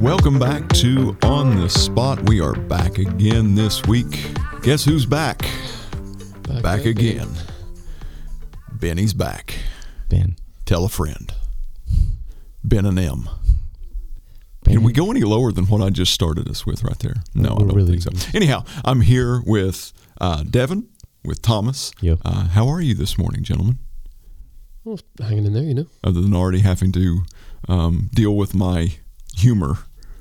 Welcome back to On the Spot. We are back again this week. Guess who's back? Back, again. Benny's back. Ben. Tell a friend. Ben and M. Can we go any lower than what I just started us with right there? No, I We're don't really- think so. Anyhow, I'm here with uh, Devin, with Thomas. Yep. Uh, how are you this morning, gentlemen? Well, hanging in there, you know. Other than already having to um, deal with my humor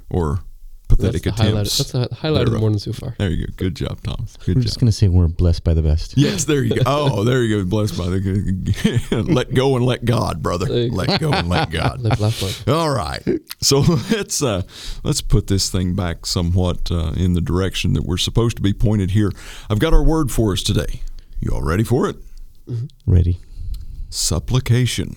or pathetic that's the highlight. attempts. That's the highlight of the morning so far. There you go. Good job, Thomas. Good We're job. just going to say we're blessed by the best. Yes, there you go. Oh, there you go. Blessed by the let go and let God, brother. There you go. Let go and let God. Live, laugh, love. All right. So let's uh, let's put this thing back somewhat uh, in the direction that we're supposed to be pointed here. I've got our word for us today. You all ready for it? Ready. Supplication.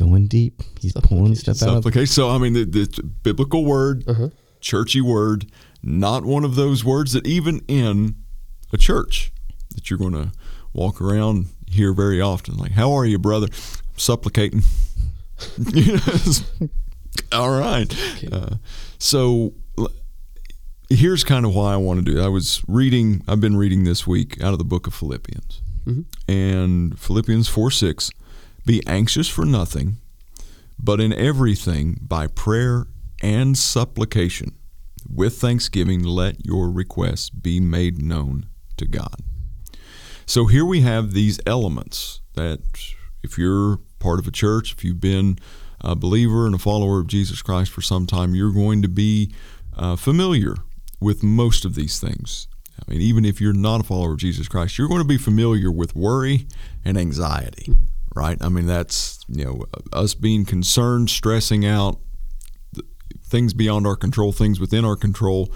Going deep. He's pulling stuff out. of- Supplication. So I mean, the, the biblical word, Uh-huh. churchy word, not one of those words that even in a church that you're going to walk around here very often. Like, how are you, brother? supplicating. You know, All right. Uh, so l- here's kind of why I want to do. It. I was reading. I've been reading this week out of the book of Philippians, and Philippians four six. Be anxious for nothing, but in everything by prayer and supplication, with thanksgiving, let your requests be made known to God. So here we have these elements that if you're part of a church, if you've been a believer and a follower of Jesus Christ for some time, you're going to be uh, familiar with most of these things. I mean, even if you're not a follower of Jesus Christ, you're going to be familiar with worry and anxiety, right? I mean, that's, you know, us being concerned, stressing out, things beyond our control, things within our control.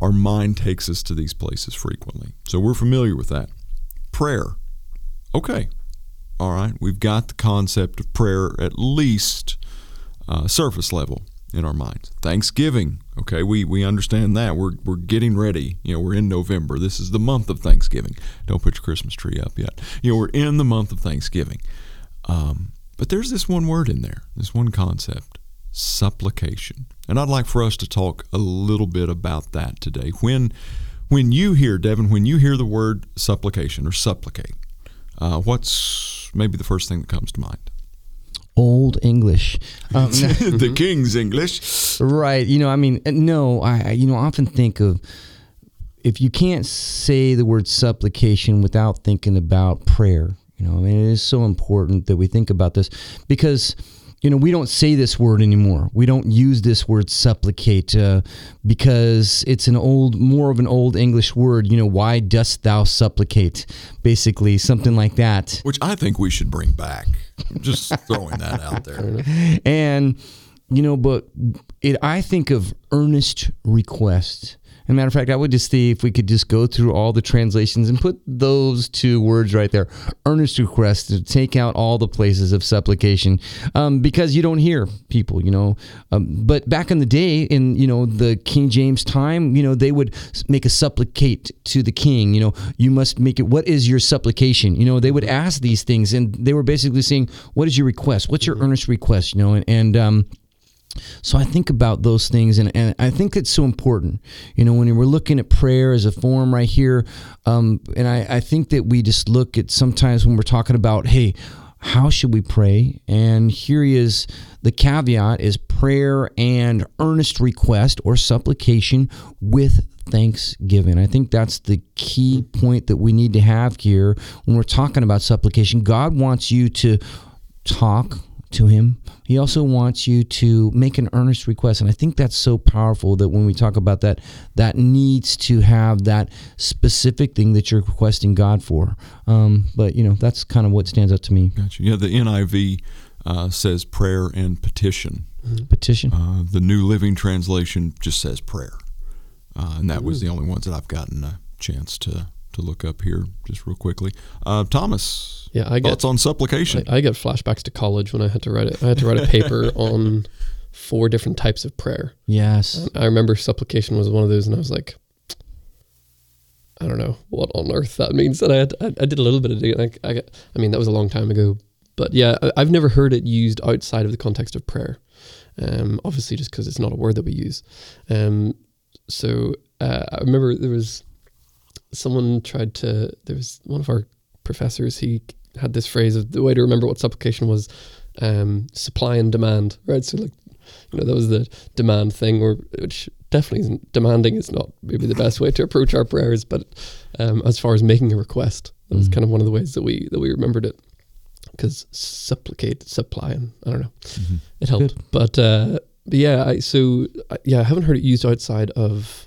Our mind takes us to these places frequently. So we're familiar with that prayer. Okay. All right. We've got the concept of prayer at least uh, surface level in our minds. Thanksgiving. Okay. We, we understand that. We're, we're getting ready. You know, we're in November. This is the month of Thanksgiving. Don't put your Christmas tree up yet. You know, we're in the month of Thanksgiving. Um, but there's this one word in there, this one concept supplication. And I'd like for us to talk a little bit about that today. When when you hear, Devin, when you hear the word supplication or supplicate, uh, what's maybe the first thing that comes to mind? Old English. Um, the King's English. right. You know, I mean, uh, no, I, I, you know, often think of if you can't say the word supplication without thinking about prayer, you know, I mean, it is so important that we think about this because, you know, we don't say this word anymore. We don't use this word supplicate uh, because it's an old, more of an old English word. You know, why dost thou supplicate? Basically, something like that. Which I think we should bring back. I'm just throwing that out there. and you know but it i think of earnest request As a matter of fact, I would just see if we could just go through all the translations and put those two words right there earnest request to take out all the places of supplication um, because you don't hear people, you know. Um, but back in the day, in, you know, the King James time, you know, they would make a supplicate to the king, you know, you must make it, what is your supplication? You know, they would ask these things and they were basically saying, what is your request? What's your earnest request? You know, and, and um, so I think about those things, and, and I think it's so important. You know, when we're looking at prayer as a form right here, um, and I, I think that we just look at sometimes when we're talking about, hey, how should we pray? And here is the caveat is prayer and earnest request or supplication with thanksgiving. I think that's the key point that we need to have here when we're talking about supplication. God wants you to talk to him. He also wants you to make an earnest request. And I think that's so powerful that when we talk about that, that needs to have that specific thing that you're requesting God for. Um, but, you know, that's kind of what stands out to me. Gotcha. Yeah, the NIV uh, says prayer and petition. Petition. Uh, the New Living Translation just says prayer, uh, and that was the only ones that I've gotten a chance to to look up here just real quickly. Uh, Thomas, Yeah, I get thoughts on supplication? I, I get flashbacks to college when I had to write it. I had to write a paper on four different types of prayer. Yes. I remember supplication was one of those, and I was like, I don't know what on earth that means. And I had, I, I did a little bit of digging. I, I, I mean, that was a long time ago, but yeah, I- I've never heard it used outside of the context of prayer. Um, obviously, just because it's not a word that we use. Um, so uh, I remember there was someone tried to. There was one of our professors. He had this phrase of the way to remember what supplication was: um, supply and demand. Right. So like, you know, that was the demand thing, or which definitely isn't demanding. Is not maybe the best way to approach our prayers, but um, as far as making a request, that was Mm. kind of one of the ways that we that we remembered it. Because supplicate, supply, and I don't know, Mhm. it helped. But uh, but yeah, I, so I- yeah, I haven't heard it used outside of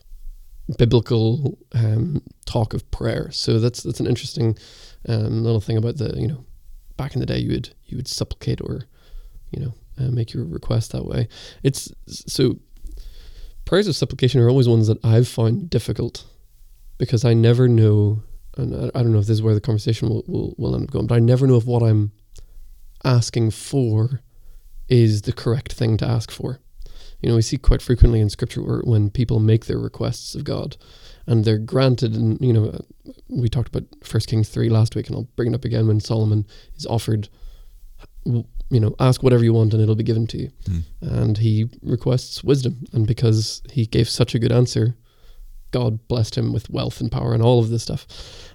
biblical um, talk of prayer. So that's that's an interesting um, little thing about the you know back in the day you would you would supplicate or you know uh, make your request that way. It's so prayers of supplication are always ones that I've found difficult because I never know. And I, don't know if this is where the conversation will, will, will end up going, but I never know if what I'm asking for is the correct thing to ask for. You know, we see quite frequently in scripture where when people make their requests of God and they're granted, and you know, we talked about First Kings 3 last week, and I'll bring it up again when Solomon is offered, you know, ask whatever you want and it'll be given to you. Hmm. And he requests wisdom. And because he gave such a good answer, God blessed him with wealth and power and all of this stuff.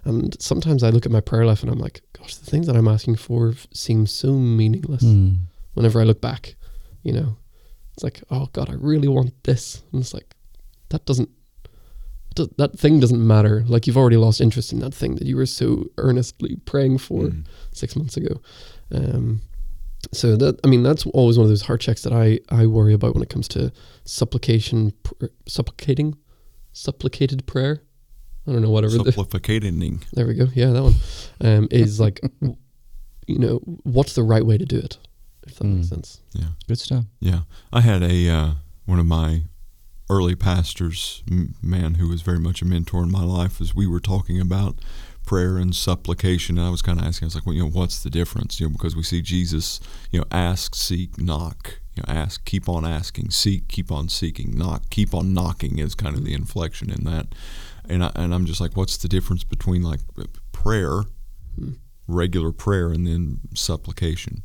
And sometimes I look at my prayer life and I'm like, gosh, the things that I'm asking for seem so meaningless Mm. whenever I look back, you know, it's like, oh God, I really want this. And it's like, that doesn't, that thing doesn't matter. Like you've already lost interest in that thing that you were so earnestly praying for Mm. six months ago. Um, so that, I mean, that's always one of those heart checks that I, I worry about when it comes to supplication, pr- supplicating, supplicated prayer. I don't know, whatever. the, Supplicating. there we go. Yeah, that one um, is like, you know, what's the right way to do it? If that makes Mm. sense. Yeah. Good stuff. Yeah, I had a uh, one of my early pastors, m- man who was very much a mentor in my life, as we were talking about prayer and supplication. And I was kind of asking, I was like, well, you know, what's the difference? You know, because we see Jesus, you know, ask, seek, knock. You know, ask, keep on asking, seek, keep on seeking, knock, keep on knocking is kind of the inflection in that. And I, and I'm just like, what's the difference between like prayer, Hmm. regular prayer, and then supplication?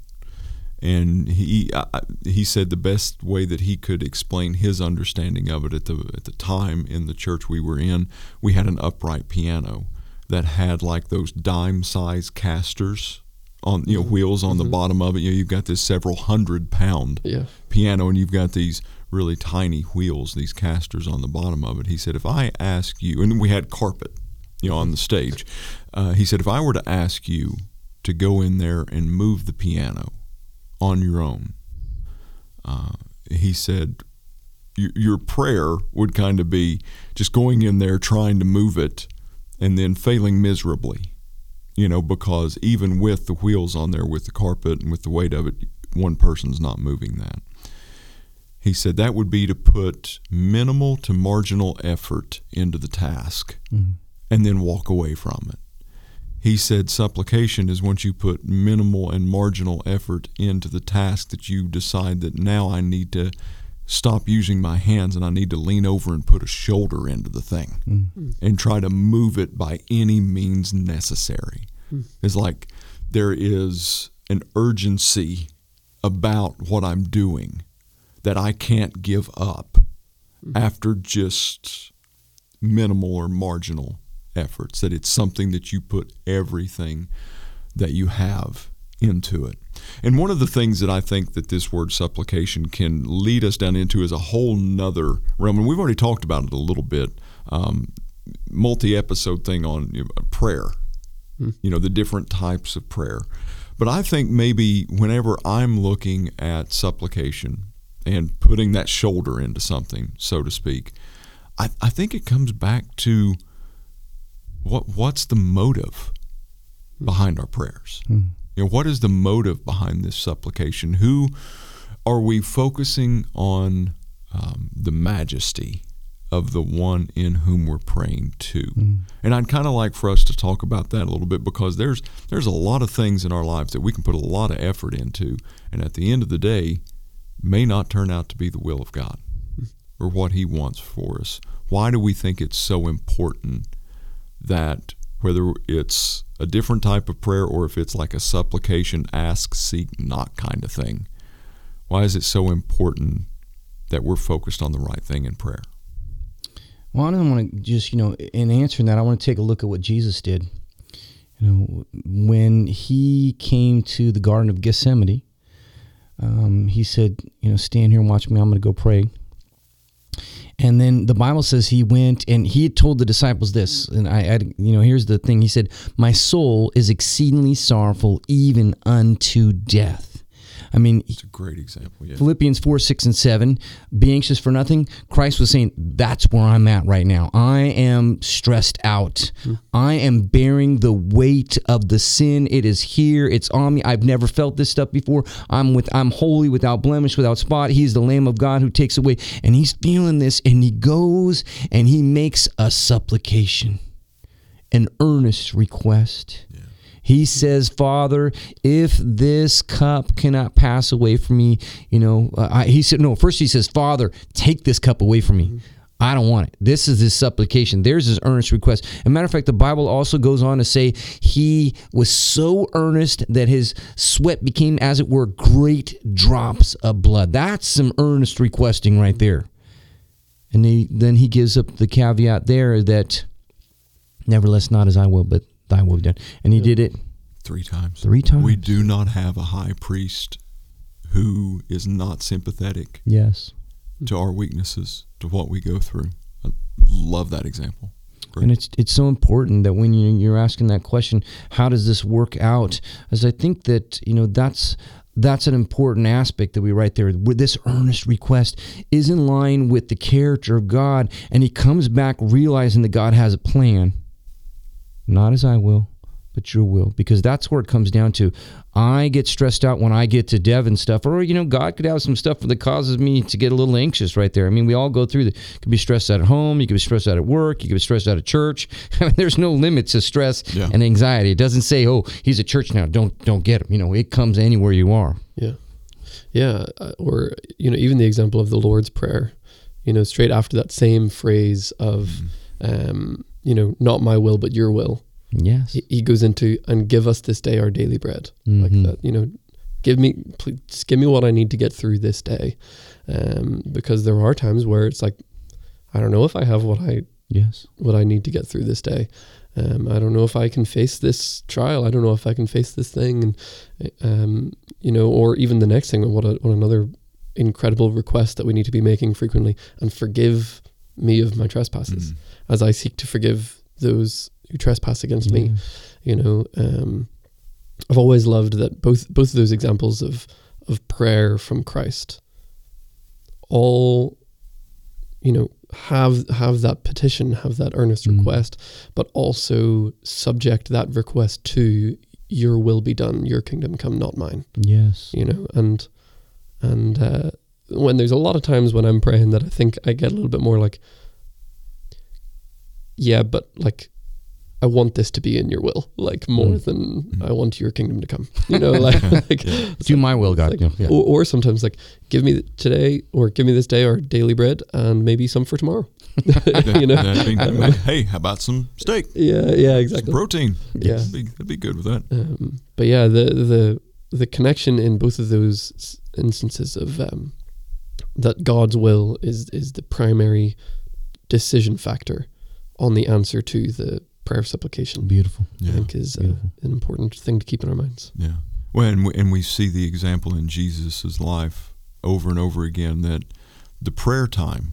And he I, he said the best way that he could explain his understanding of it at the at the time in the church we were in we had an upright piano that had like those dime size casters on you know Mhm. wheels on the Mhm. bottom of it you know you've got this several hundred pound Yeah. piano and you've got these really tiny wheels these casters on the bottom of it he said if i ask you and we had carpet you know on the stage uh, he said if i were to ask you to go in there and move the piano on your own uh, he said your, your prayer would kind of be just going in there trying to move it and then failing miserably you know because even with the wheels on there with the carpet and with the weight of it one person's not moving that he said that would be to put minimal to marginal effort into the task Mm. and then walk away from it. He said supplication is once you put minimal and marginal effort into the task that you decide that now I need to stop using my hands and I need to lean over and put a shoulder into the thing Mm. and try to move it by any means necessary. Hmm. It's like there is an urgency about what I'm doing that I can't give up after just minimal or marginal efforts, that it's something that you put everything that you have into it. And one of the things that I think that this word supplication can lead us down into is a whole nother realm. And we've already talked about it a little bit. Um, multi-episode thing on you know, prayer Hmm. you know the different types of prayer but i think maybe whenever i'm looking at supplication and putting that shoulder into something so to speak i, I think it comes back to what what's the motive behind our prayers Mm. you know what is the motive behind this supplication who are we focusing on um, the majesty of the one in whom we're praying to Mm. and I'd kind of like for us to talk about that a little bit because there's there's a lot of things in our lives that we can put a lot of effort into, and at the end of the day, may not turn out to be the will of God or what He wants for us. Why do we think it's so important that whether it's a different type of prayer or if it's like a supplication, ask, seek, knock kind of thing. Why is it so important that we're focused on the right thing in prayer? Well, I don't want to just, you know, in answering that, I want to take a look at what Jesus did. You know, when he came to the Garden of Gethsemane, um, he said, you know, stand here and watch me. I'm going to go pray. And then the Bible says he went and he told the disciples this. And I, I, you know, here's the thing. He said, My soul is exceedingly sorrowful, even unto death. I mean, It's a great example. Yeah. Philippians 4, 6, and 7, be anxious for nothing. Christ was saying, That's where I'm at right now. I am stressed out. Hmm. I am bearing the weight of the sin. It is here. It's on me. I've never felt this stuff before. I'm with I'm holy, without blemish, without spot. He's the Lamb of God who takes away. And he's feeling this, and he goes and he makes a supplication, an earnest request. He says, Father, if this cup cannot pass away from me, you know, uh, I, he said, no, first he says, Father, take this cup away from me. I don't want it. This is his supplication. There's his earnest request. As a matter of fact, the Bible also goes on to say he was so earnest that his sweat became, as it were, great drops of blood. That's some earnest requesting right there. And he, then he gives up the caveat there that, nevertheless, not as I will, but thy will be done. And he did it Three times. three times. We do not have a high priest who is not sympathetic Yes. to our weaknesses, to what we go through. I love that example. Great. And it's it's so important that when you, you're asking that question, how does this work out? As I think that you know that's that's an important aspect that we write there. This earnest request is in line with the character of God, and he comes back realizing that God has a plan. Not as I will, but your will, because that's where it comes down to. I get stressed out when I get to dev and stuff, or you know, God could have some stuff that causes me to get a little anxious right there. I mean, we all go through the. You could be stressed out at home, you could be stressed out at work, you could be stressed out at church. I mean, there's no limit to stress Yeah. and anxiety. It doesn't say, "Oh, he's at church now. Don't don't get him." You know, it comes anywhere you are. Yeah. Yeah. uh, Or, you know, even the example of the Lord's Prayer, you know, straight after that same phrase of, um, you know, not my will, but your will. Yes. He, he goes into, and give us this day our daily bread. Like Mhm. that, you know, give me, please, just give me what I need to get through this day. Um, because there are times where it's like, I don't know if I have what I Yes. what I need to get through this day. Um, I don't know if I can face this trial. I don't know if I can face this thing, and um, you know, or even the next thing. What a, what another incredible request that we need to be making frequently, and forgive me of my trespasses, Mm. as I seek to forgive those who trespass against me. You know, um, I've always loved that both both of those examples of of prayer from Christ, all, you know, have have that petition, have that earnest Mm. request, but also subject that request to your will be done, your kingdom come, not mine. Yes. You know, and and uh, when there's a lot of times when I'm praying that I think I get a little bit more like, yeah, but like. I want this to be in your will, like more Mm. than Mm. I want your kingdom to come. You know, like, like Yeah. Do like- my will, God. like- Yeah, or, or sometimes like give me today or give me this day our daily bread and maybe some for tomorrow you know being- hey, how about some steak? yeah yeah Some exactly protein. Yeah. That'd be, that'd be good with that. um, but yeah the the the connection in both of those instances of um, that God's will is is the primary decision factor on the answer to the prayer of supplication Beautiful. I Yeah. think is uh, Beautiful. an important thing to keep in our minds Yeah. Well, and we, and we see the example in Jesus' life over and over again that the prayer time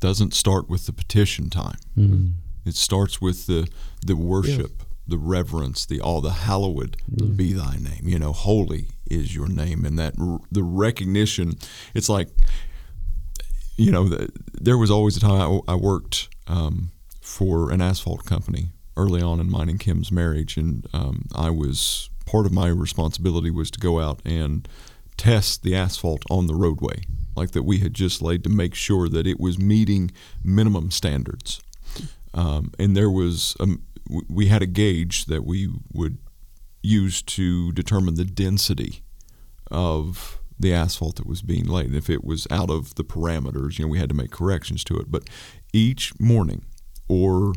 doesn't start with the petition time. Mm. It starts with the the worship, the reverence, the all the hallowed Mm. be thy name. You know, holy is your name, and that r- the recognition. It's like, you know, the, there was always a time I, I worked um, for an asphalt company early on in mine and Kim's marriage, and um, I was part of my responsibility was to go out and test the asphalt on the roadway, like that we had just laid to make sure that it was meeting minimum standards. Um, and there was um, w- we had a gauge that we would use to determine the density of the asphalt that was being laid. And if it was out of the parameters, you know, we had to make corrections to it. But each morning, or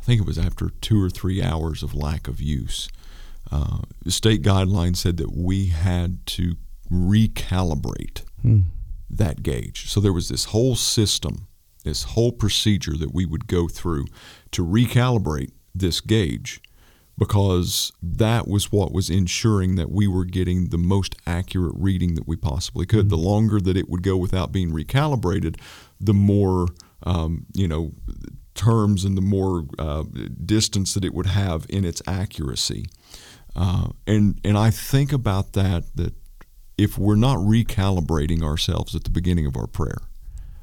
I think it was after two or three hours of lack of use. Uh, the state guidelines said that we had to recalibrate Hmm. that gauge. So there was this whole system, this whole procedure that we would go through to recalibrate this gauge because that was what was ensuring that we were getting the most accurate reading that we possibly could. The longer that it would go without being recalibrated, the more um, you know terms and the more uh, distance that it would have in its accuracy. Uh, and and I think about that that if we're not recalibrating ourselves at the beginning of our prayer,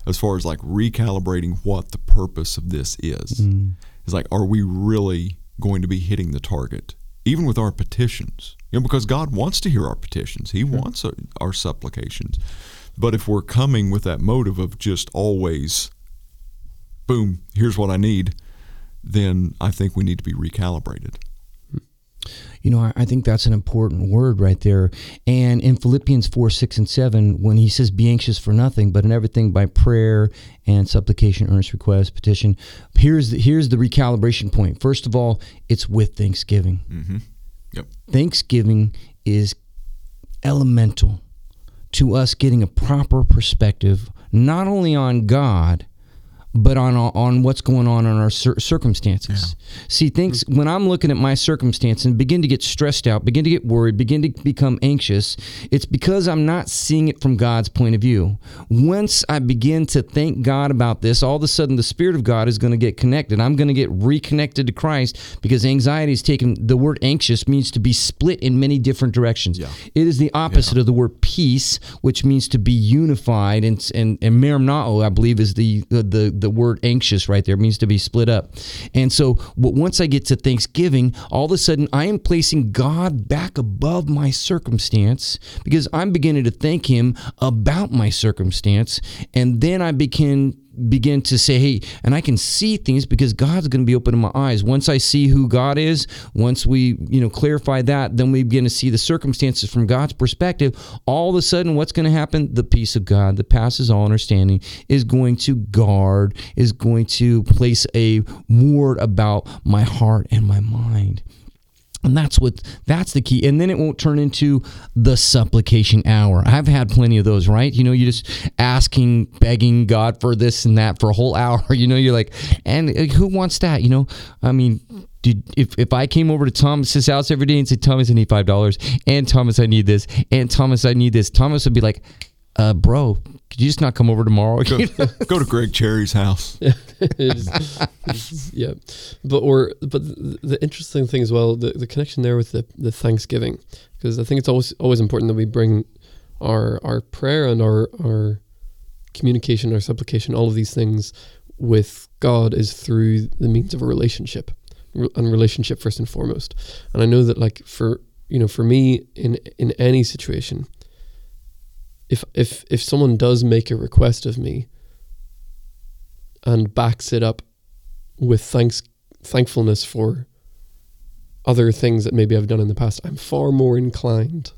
as far as like recalibrating what the purpose of this is, it's like, are we really going to be hitting the target, even with our petitions? You know, because God wants to hear our petitions, He mm-hmm. wants our, our supplications. But if we're coming with that motive of just always, boom, here's what I need, then I think we need to be recalibrated. You know, I, I think that's an important word right there. And in Philippians 4, 6, and 7, when he says, Be anxious for nothing, but in everything by prayer and supplication, earnest request, petition, here's the, here's the recalibration point. First of all, it's with thanksgiving. Mm-hmm. Yep. Thanksgiving is elemental to us getting a proper perspective, not only on God, but on on what's going on in our cir- circumstances. See, things mm. when I'm looking at my circumstance and begin to get stressed out, begin to get worried, begin to become anxious, it's because I'm not seeing it from God's point of view. Once I begin to thank God about this, all of a sudden the Spirit of God is going to get connected. I'm going to get reconnected to Christ because anxiety is taken. The word anxious means to be split in many different directions. Yeah. It is the opposite of the word peace, which means to be unified. And and, and merimnao, I believe, is the, the the the word anxious right there. Means to be split up. And so once I get to Thanksgiving, all of a sudden I am placing God back above my circumstance because I'm beginning to thank Him about my circumstance, and then I begin begin to say, hey, and I can see things because God's going to be opening my eyes. Once I see who God is, once we, you know, clarify that, then we begin to see the circumstances from God's perspective. All of a sudden, what's going to happen? The peace of God that passes all understanding is going to guard, is going to place a ward about my heart and my mind. And that's what that's the key. And then it won't turn into the supplication hour. I've had plenty of those, right? You know, you're just asking, begging God for this and that for a whole hour. You know, you're like, and who wants that? You know, I mean, did if, if I came over to Thomas's house every day and said, Thomas, I need five dollars, and Thomas, I need this, and Thomas, I need this, Thomas would be like, uh, bro, could you just not come over tomorrow? Go, go to Greg Cherry's house. It's- it's- yeah, but or but the, the interesting thing as well, the, the connection there with the, the Thanksgiving, because I think it's always always important that we bring our our prayer and our our communication, our supplication, all of these things with God is through the means of a relationship, and relationship first and foremost. And I know that like for you know for me in in any situation, if if if someone does make a request of me and backs it up with thanks thankfulness for other things that maybe I've done in the past, I'm far more inclined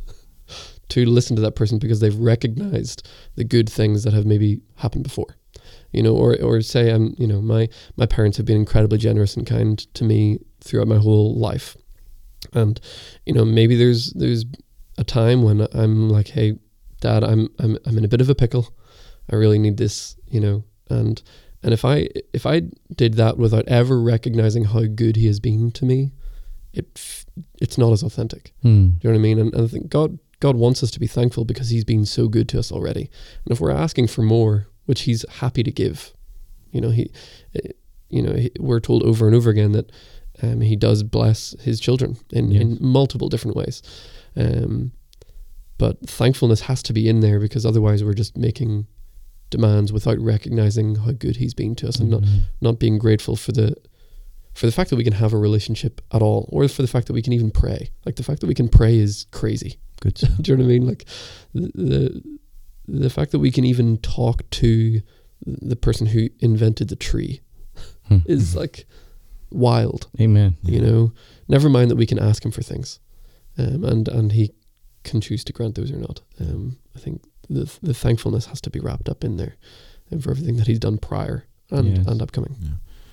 to listen to that person because they've recognized the good things that have maybe happened before. You know, or or say I'm, you know, my my parents have been incredibly generous and kind to me throughout my whole life. And, you know, maybe there's there's a time when I'm like, hey, dad, I'm I'm I'm in a bit of a pickle. I really need this, you know, and and if I if I did that without ever recognizing how good he has been to me, it it's not as authentic. Hmm. Do you know what I mean? And, and I think God God wants us to be thankful because He's been so good to us already. And if we're asking for more, which He's happy to give, you know, He, eh, you know, he, we're told over and over again that um, He does bless His children in in multiple different ways. Um, but thankfulness has to be in there because otherwise we're just making demands without recognizing how good He's been to us and not Mhm. not being grateful for the for the fact that we can have a relationship at all, or for the fact that we can even pray. Like the fact that we can pray is crazy. Good. Do you know what I mean? Like the the, the fact that we can even talk to the person who invented the tree Hmm. is like wild. Amen. You know, never mind that we can ask him for things, um, and and he can choose to grant those or not. Um, I think the the thankfulness has to be wrapped up in there, and for everything that he's done prior and Yes. and upcoming.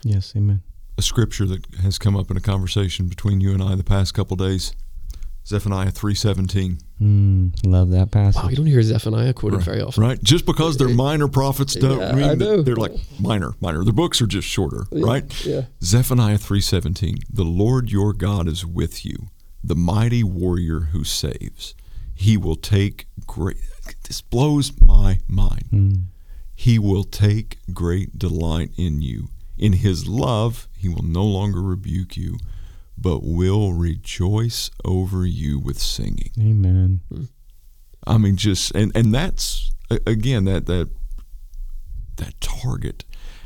Yes, amen. a scripture that has come up in a conversation between you and I the past couple days. Zephaniah 3:17. Mm, love that passage. Wow, you don't hear Zephaniah quoted Right. very often. Right? Just because they're minor prophets don't Yeah, mean that they're like minor, minor. Their books are just shorter, right? Yeah. Zephaniah 3:17 The Lord your God is with you, the mighty warrior who saves. He will take great This blows my mind. Mm. He will take great delight in you. In his love, he will no longer rebuke you, but will rejoice over you with singing. Amen. I mean, just and and that's again that that that target.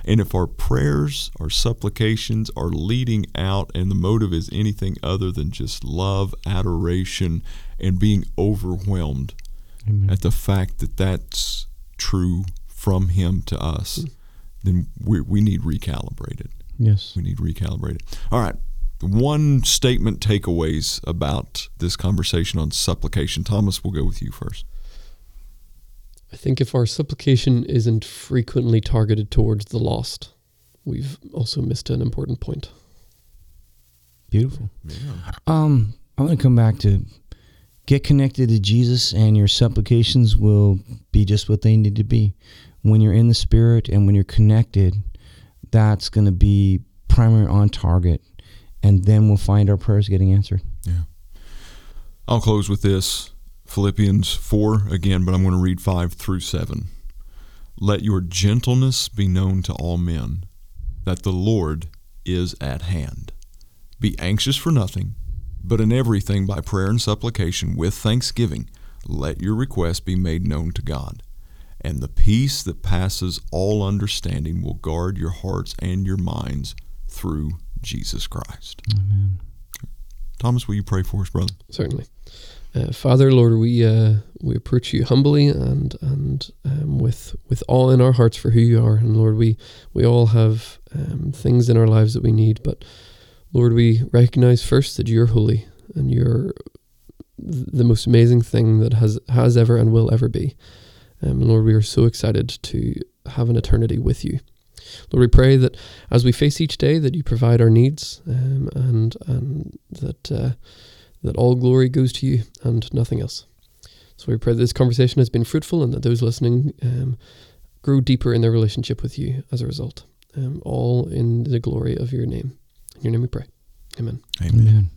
And if our prayers, our supplications are leading out, and the motive is anything other than just love, adoration, and being overwhelmed Amen. at the fact that that's true from Him to us, hmm. then we we need recalibrated. Yes. We need recalibrated. All right. One statement takeaways about this conversation on supplication. Thomas, we'll go with you first. I think if our supplication isn't frequently targeted towards the lost, we've also missed an important point. Beautiful. Yeah. Um, I want to come back to get connected to Jesus, and your supplications will be just what they need to be. When you're in the Spirit and when you're connected, that's going to be primary on target, and then we'll find our prayers getting answered. Yeah. I'll close with this Philippians 4 again, but I'm going to read 5 through 7. Let your gentleness be known to all men, that the Lord is at hand. Be anxious for nothing, but in everything by prayer and supplication with thanksgiving, let your requests be made known to God. And the peace that passes all understanding will guard your hearts and your minds through Jesus Christ. Amen. Thomas, will you pray for us, brother? Certainly. Uh, Father, Lord, we uh, we approach you humbly and and um, with with all in our hearts for who you are, and Lord, we we all have um, things in our lives that we need, but Lord, we recognize first that you're holy and you're the most amazing thing that has has ever and will ever be. Um, Lord, we are so excited to have an eternity with you. Lord, we pray that as we face each day, that you provide our needs, um, and and that uh, that all glory goes to you and nothing else. So we pray that this conversation has been fruitful, and that those listening um, grow deeper in their relationship with you as a result. Um, all in the glory of your name. In your name we pray. Amen. Amen. Amen.